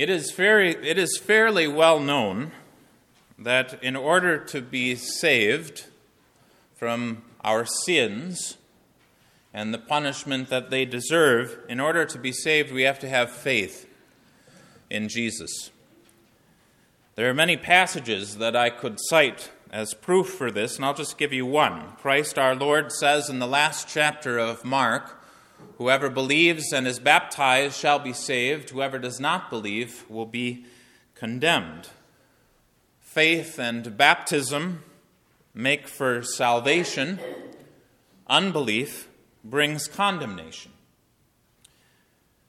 It is, very, it is fairly well known that in order to be saved from our sins and the punishment that they deserve, in order to be saved, we have to have faith in Jesus. There are many passages that I could cite as proof for this, and I'll just give you one. Christ our Lord says in the last chapter of Mark, Whoever believes and is baptized shall be saved. Whoever does not believe will be condemned. Faith and baptism make for salvation, unbelief brings condemnation.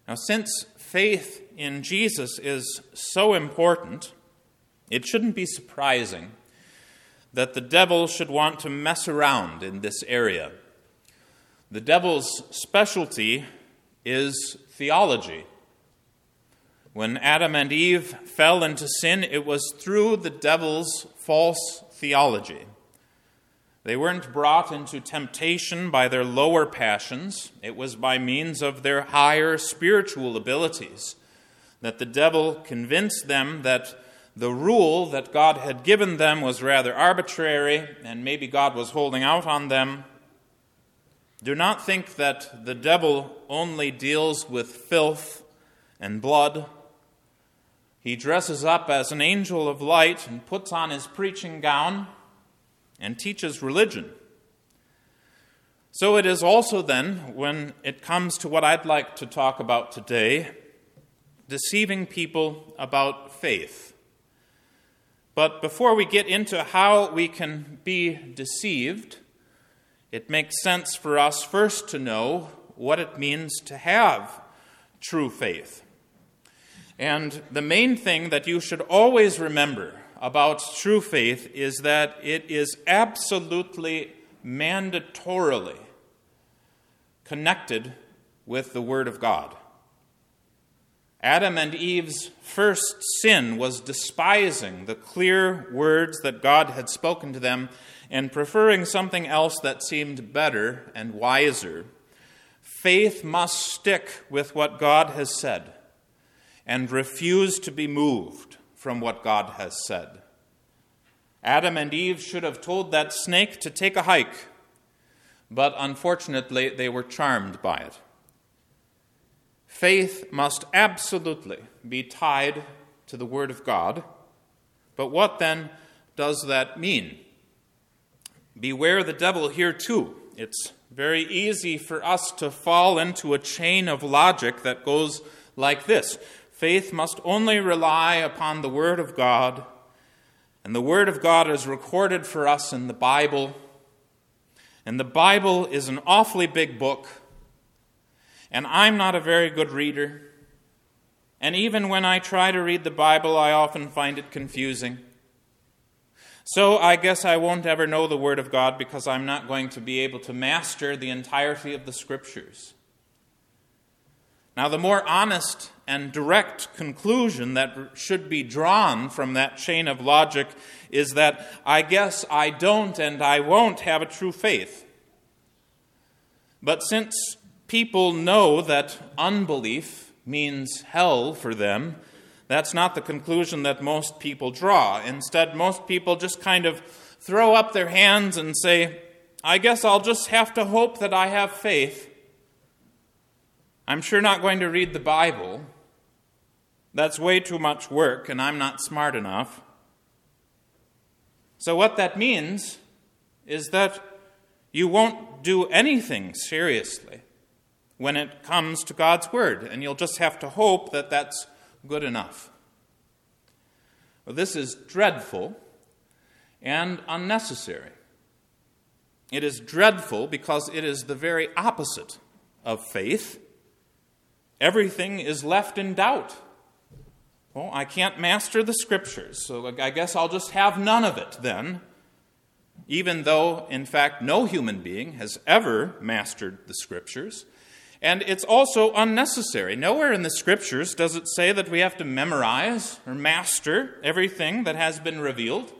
Now, since faith in Jesus is so important, it shouldn't be surprising that the devil should want to mess around in this area. The devil's specialty is theology. When Adam and Eve fell into sin, it was through the devil's false theology. They weren't brought into temptation by their lower passions, it was by means of their higher spiritual abilities that the devil convinced them that the rule that God had given them was rather arbitrary and maybe God was holding out on them do not think that the devil only deals with filth and blood. He dresses up as an angel of light and puts on his preaching gown and teaches religion. So it is also then, when it comes to what I'd like to talk about today, deceiving people about faith. But before we get into how we can be deceived, it makes sense for us first to know what it means to have true faith. And the main thing that you should always remember about true faith is that it is absolutely mandatorily connected with the Word of God. Adam and Eve's first sin was despising the clear words that God had spoken to them and preferring something else that seemed better and wiser. Faith must stick with what God has said and refuse to be moved from what God has said. Adam and Eve should have told that snake to take a hike, but unfortunately they were charmed by it. Faith must absolutely be tied to the Word of God. But what then does that mean? Beware the devil here too. It's very easy for us to fall into a chain of logic that goes like this Faith must only rely upon the Word of God, and the Word of God is recorded for us in the Bible. And the Bible is an awfully big book and I'm not a very good reader. And even when I try to read the Bible, I often find it confusing. So I guess I won't ever know the Word of God because I'm not going to be able to master the entirety of the Scriptures. Now, the more honest and direct conclusion that should be drawn from that chain of logic is that I guess I don't and I won't have a true faith. But since people know that unbelief means hell for them, that's not the conclusion that most people draw. Instead, most people just kind of throw up their hands and say, I guess I'll just have to hope that I have faith. I'm sure not going to read the Bible. That's way too much work, and I'm not smart enough. So, what that means is that you won't do anything seriously when it comes to God's Word, and you'll just have to hope that that's good enough. Well, this is dreadful and unnecessary. It is dreadful because it is the very opposite of faith. Everything is left in doubt. Well, I can't master the scriptures, so I guess I'll just have none of it then. Even though, in fact, no human being has ever mastered the scriptures, and it's also unnecessary. Nowhere in the scriptures does it say that we have to memorize or master everything that has been revealed.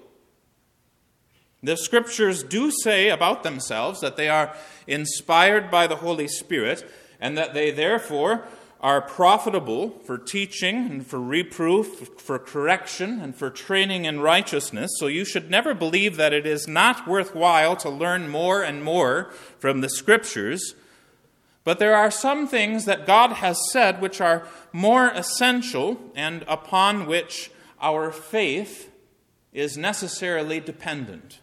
The scriptures do say about themselves that they are inspired by the Holy Spirit and that they therefore are profitable for teaching and for reproof, for correction, and for training in righteousness. So you should never believe that it is not worthwhile to learn more and more from the Scriptures. But there are some things that God has said which are more essential and upon which our faith is necessarily dependent.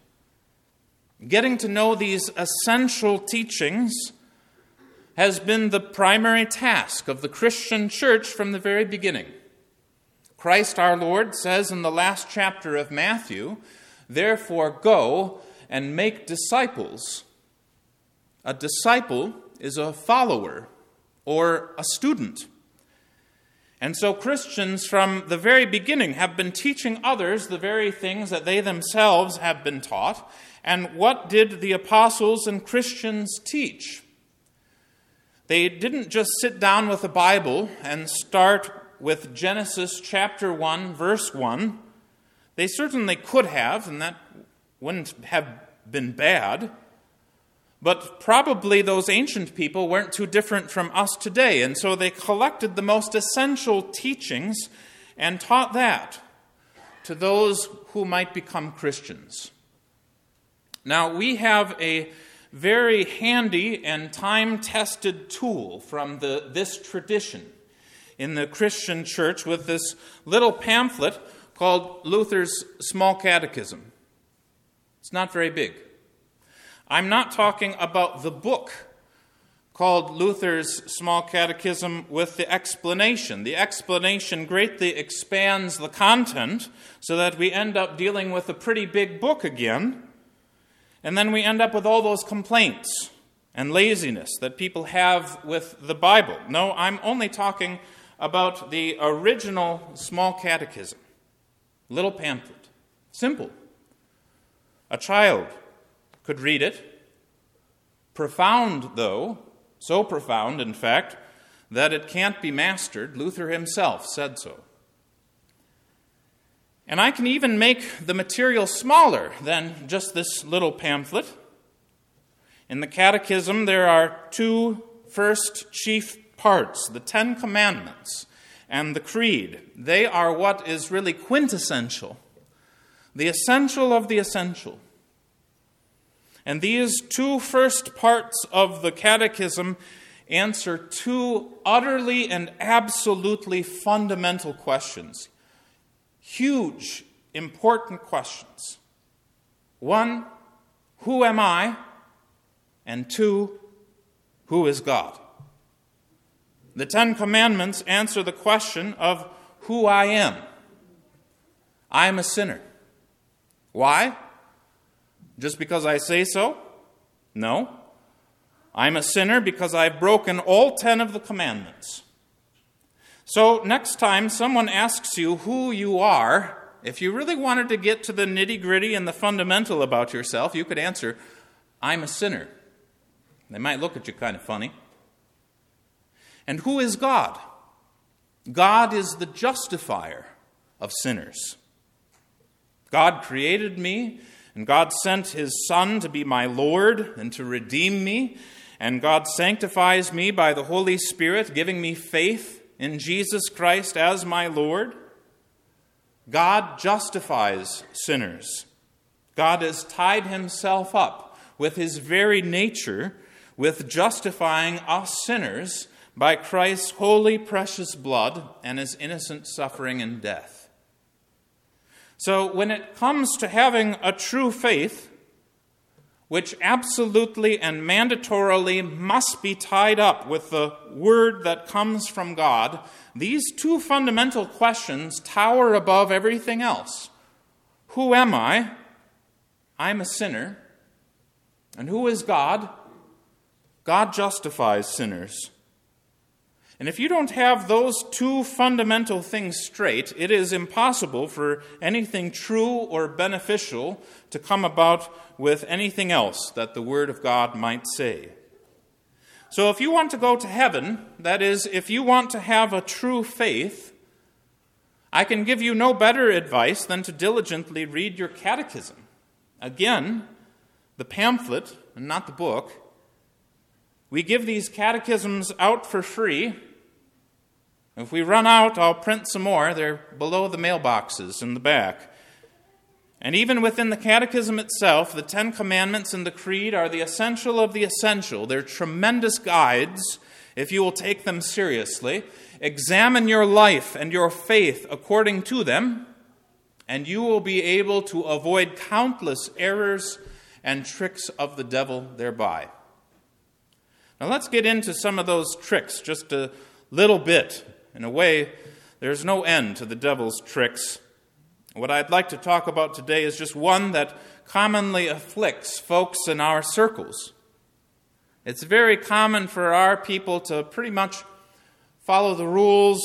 Getting to know these essential teachings has been the primary task of the Christian church from the very beginning. Christ our Lord says in the last chapter of Matthew, Therefore go and make disciples. A disciple is a follower or a student. And so Christians from the very beginning have been teaching others the very things that they themselves have been taught. And what did the apostles and Christians teach? They didn't just sit down with the Bible and start with Genesis chapter 1, verse 1. They certainly could have, and that wouldn't have been bad. But probably those ancient people weren't too different from us today, and so they collected the most essential teachings and taught that to those who might become Christians. Now, we have a very handy and time tested tool from the, this tradition in the Christian church with this little pamphlet called Luther's Small Catechism. It's not very big. I'm not talking about the book called Luther's Small Catechism with the explanation. The explanation greatly expands the content so that we end up dealing with a pretty big book again. And then we end up with all those complaints and laziness that people have with the Bible. No, I'm only talking about the original small catechism, little pamphlet. Simple. A child could read it. Profound, though, so profound, in fact, that it can't be mastered. Luther himself said so. And I can even make the material smaller than just this little pamphlet. In the Catechism, there are two first chief parts the Ten Commandments and the Creed. They are what is really quintessential, the essential of the essential. And these two first parts of the Catechism answer two utterly and absolutely fundamental questions huge, important questions. One, who am I? And two, who is God? The Ten Commandments answer the question of who I am. I am a sinner. Why? Just because I say so? No. I'm a sinner because I've broken all ten of the commandments. So, next time someone asks you who you are, if you really wanted to get to the nitty gritty and the fundamental about yourself, you could answer, I'm a sinner. They might look at you kind of funny. And who is God? God is the justifier of sinners. God created me, and God sent his Son to be my Lord and to redeem me, and God sanctifies me by the Holy Spirit, giving me faith in Jesus Christ as my Lord, God justifies sinners. God has tied himself up with his very nature with justifying us sinners by Christ's holy, precious blood and his innocent suffering and death. So, when it comes to having a true faith, which absolutely and mandatorily must be tied up with the word that comes from God, these two fundamental questions tower above everything else. Who am I? I'm a sinner. And who is God? God justifies sinners. And if you don't have those two fundamental things straight, it is impossible for anything true or beneficial to come about with anything else that the Word of God might say. So, if you want to go to heaven, that is, if you want to have a true faith, I can give you no better advice than to diligently read your catechism. Again, the pamphlet, and not the book. We give these catechisms out for free If we run out, I'll print some more. They're below the mailboxes in the back. And even within the Catechism itself, the Ten Commandments and the Creed are the essential of the essential. They're tremendous guides if you will take them seriously. Examine your life and your faith according to them, and you will be able to avoid countless errors and tricks of the devil thereby. Now, let's get into some of those tricks just a little bit. In a way, there's no end to the devil's tricks. What I'd like to talk about today is just one that commonly afflicts folks in our circles. It's very common for our people to pretty much follow the rules,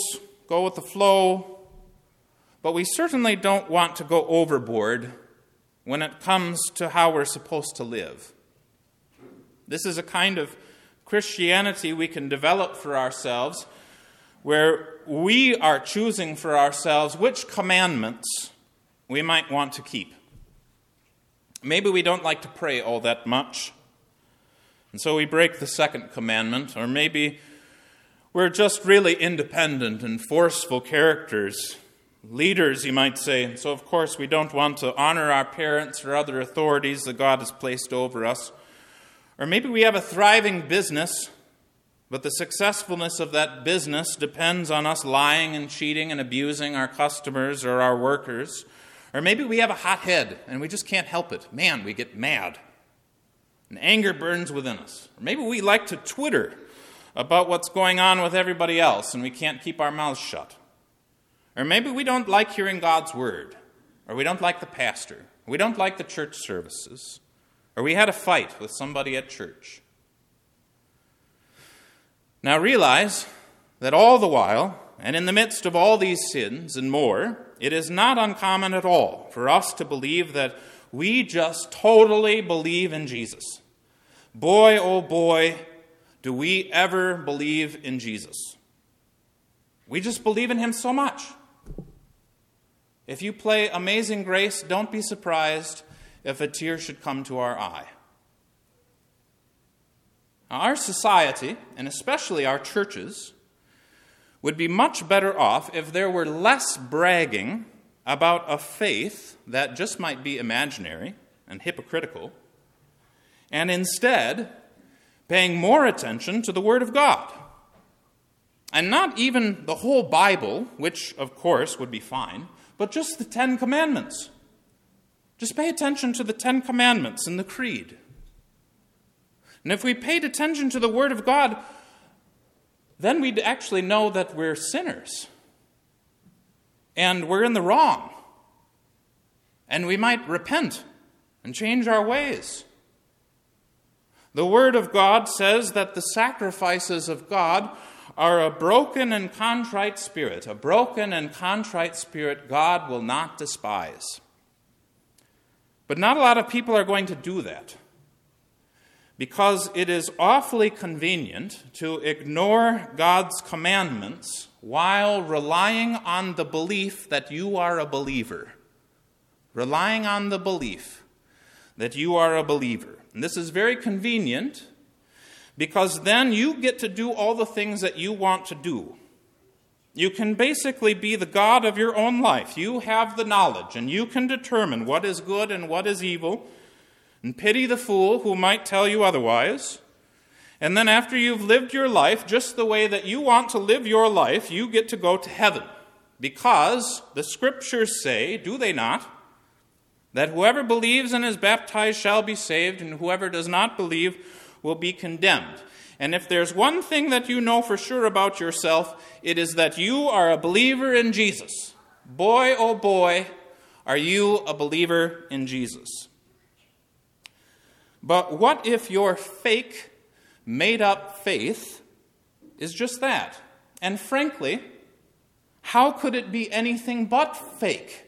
go with the flow, but we certainly don't want to go overboard when it comes to how we're supposed to live. This is a kind of Christianity we can develop for ourselves where we are choosing for ourselves which commandments we might want to keep. Maybe we don't like to pray all that much, and so we break the second commandment, or maybe we're just really independent and forceful characters, leaders, you might say. and So, of course, we don't want to honor our parents or other authorities that God has placed over us. Or maybe we have a thriving business, but the successfulness of that business depends on us lying and cheating and abusing our customers or our workers. Or maybe we have a hot head and we just can't help it. Man, we get mad. And anger burns within us. Or maybe we like to Twitter about what's going on with everybody else and we can't keep our mouths shut. Or maybe we don't like hearing God's word. Or we don't like the pastor. We don't like the church services. Or we had a fight with somebody at church. Now realize that all the while, and in the midst of all these sins and more, it is not uncommon at all for us to believe that we just totally believe in Jesus. Boy, oh boy, do we ever believe in Jesus. We just believe in him so much. If you play Amazing Grace, don't be surprised if a tear should come to our eye. Now, our society, and especially our churches, would be much better off if there were less bragging about a faith that just might be imaginary and hypocritical, and instead paying more attention to the Word of God. And not even the whole Bible, which of course would be fine, but just the Ten Commandments. Just pay attention to the Ten Commandments and the Creed. And if we paid attention to the Word of God, then we'd actually know that we're sinners and we're in the wrong. And we might repent and change our ways. The Word of God says that the sacrifices of God are a broken and contrite spirit. A broken and contrite spirit God will not despise. But not a lot of people are going to do that because it is awfully convenient to ignore God's commandments while relying on the belief that you are a believer. Relying on the belief that you are a believer. And this is very convenient because then you get to do all the things that you want to do. You can basically be the God of your own life. You have the knowledge, and you can determine what is good and what is evil and pity the fool who might tell you otherwise. And then, after you've lived your life just the way that you want to live your life, you get to go to heaven. Because the scriptures say, do they not, that whoever believes and is baptized shall be saved, and whoever does not believe will be condemned. And if there's one thing that you know for sure about yourself, it is that you are a believer in Jesus. Boy, oh boy, are you a believer in Jesus. But what if your fake, made up faith is just that? And frankly, how could it be anything but fake?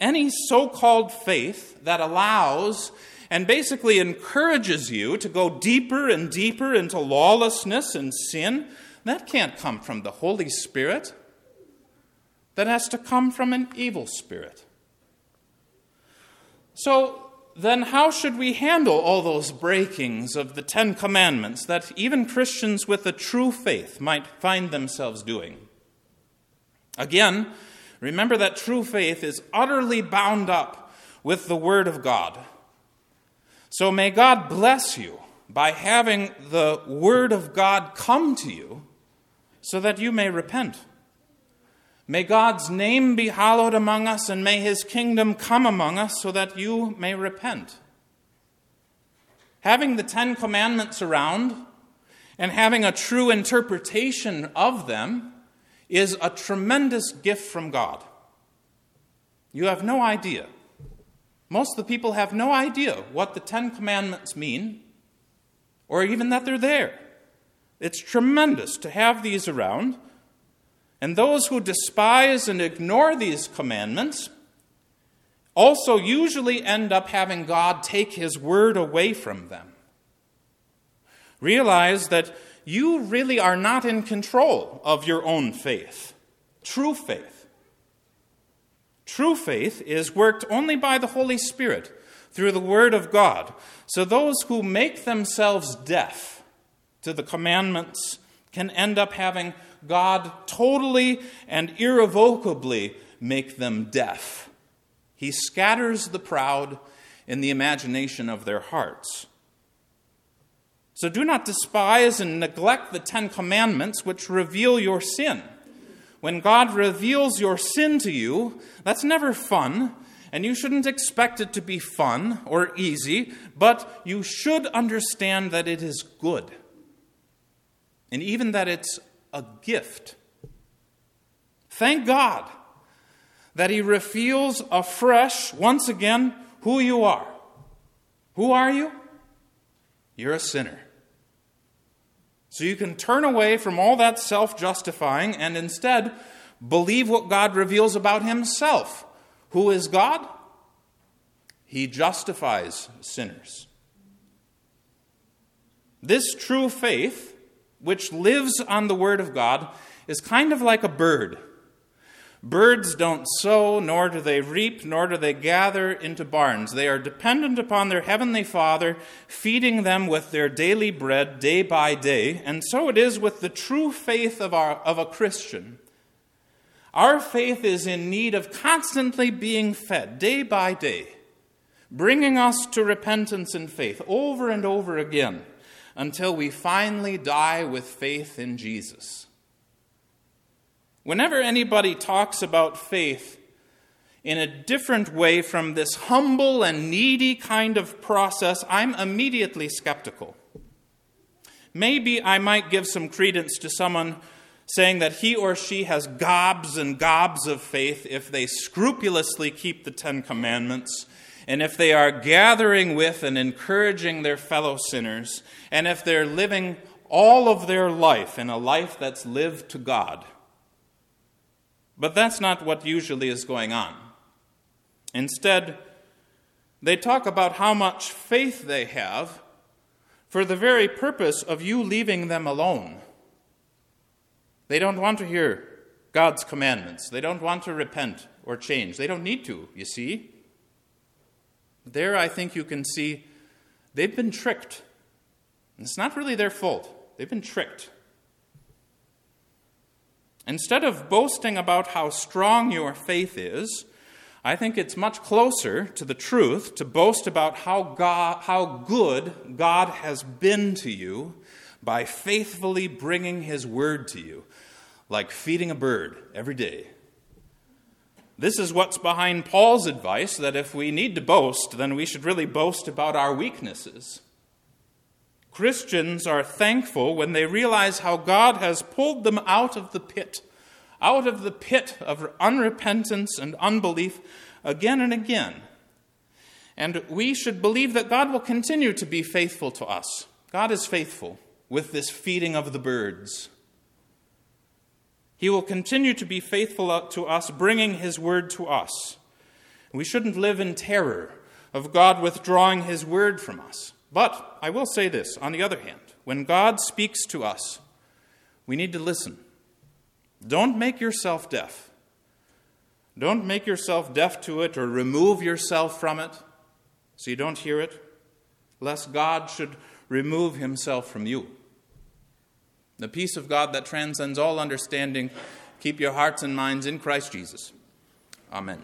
Any so called faith that allows and basically encourages you to go deeper and deeper into lawlessness and sin, that can't come from the Holy Spirit. That has to come from an evil spirit. So then how should we handle all those breakings of the Ten Commandments that even Christians with a true faith might find themselves doing? Again, remember that true faith is utterly bound up with the Word of God. So may God bless you by having the Word of God come to you so that you may repent. May God's name be hallowed among us, and may his kingdom come among us so that you may repent. Having the Ten Commandments around and having a true interpretation of them is a tremendous gift from God. You have no idea. Most of the people have no idea what the Ten Commandments mean or even that they're there. It's tremendous to have these around. And those who despise and ignore these commandments also usually end up having God take his word away from them. Realize that you really are not in control of your own faith, true faith. True faith is worked only by the Holy Spirit through the Word of God. So those who make themselves deaf to the commandments can end up having God totally and irrevocably make them deaf. He scatters the proud in the imagination of their hearts. So do not despise and neglect the Ten Commandments which reveal your sin. When God reveals your sin to you, that's never fun, and you shouldn't expect it to be fun or easy, but you should understand that it is good. And even that it's a gift. Thank God that He reveals afresh, once again, who you are. Who are you? You're a sinner. So you can turn away from all that self justifying and instead believe what God reveals about Himself. Who is God? He justifies sinners. This true faith which lives on the Word of God, is kind of like a bird. Birds don't sow, nor do they reap, nor do they gather into barns. They are dependent upon their heavenly Father, feeding them with their daily bread day by day. And so it is with the true faith of, our, of a Christian. Our faith is in need of constantly being fed day by day, bringing us to repentance and faith over and over again until we finally die with faith in Jesus. Whenever anybody talks about faith in a different way from this humble and needy kind of process, I'm immediately skeptical. Maybe I might give some credence to someone saying that he or she has gobs and gobs of faith if they scrupulously keep the Ten Commandments and if they are gathering with and encouraging their fellow sinners, and if they're living all of their life in a life that's lived to God. But that's not what usually is going on. Instead, they talk about how much faith they have for the very purpose of you leaving them alone. They don't want to hear God's commandments. They don't want to repent or change. They don't need to, you see. There, I think you can see they've been tricked. And it's not really their fault, they've been tricked. Instead of boasting about how strong your faith is, I think it's much closer to the truth to boast about how, God, how good God has been to you by faithfully bringing His word to you, like feeding a bird every day. This is what's behind Paul's advice that if we need to boast, then we should really boast about our weaknesses. Christians are thankful when they realize how God has pulled them out of the pit, out of the pit of unrepentance and unbelief again and again. And we should believe that God will continue to be faithful to us. God is faithful with this feeding of the birds. He will continue to be faithful to us, bringing His word to us. We shouldn't live in terror of God withdrawing His word from us. But I will say this on the other hand, when God speaks to us, we need to listen. Don't make yourself deaf. Don't make yourself deaf to it or remove yourself from it. so you don't hear it, lest God should remove himself from you. The peace of God that transcends all understanding, keep your hearts and minds in Christ Jesus. Amen.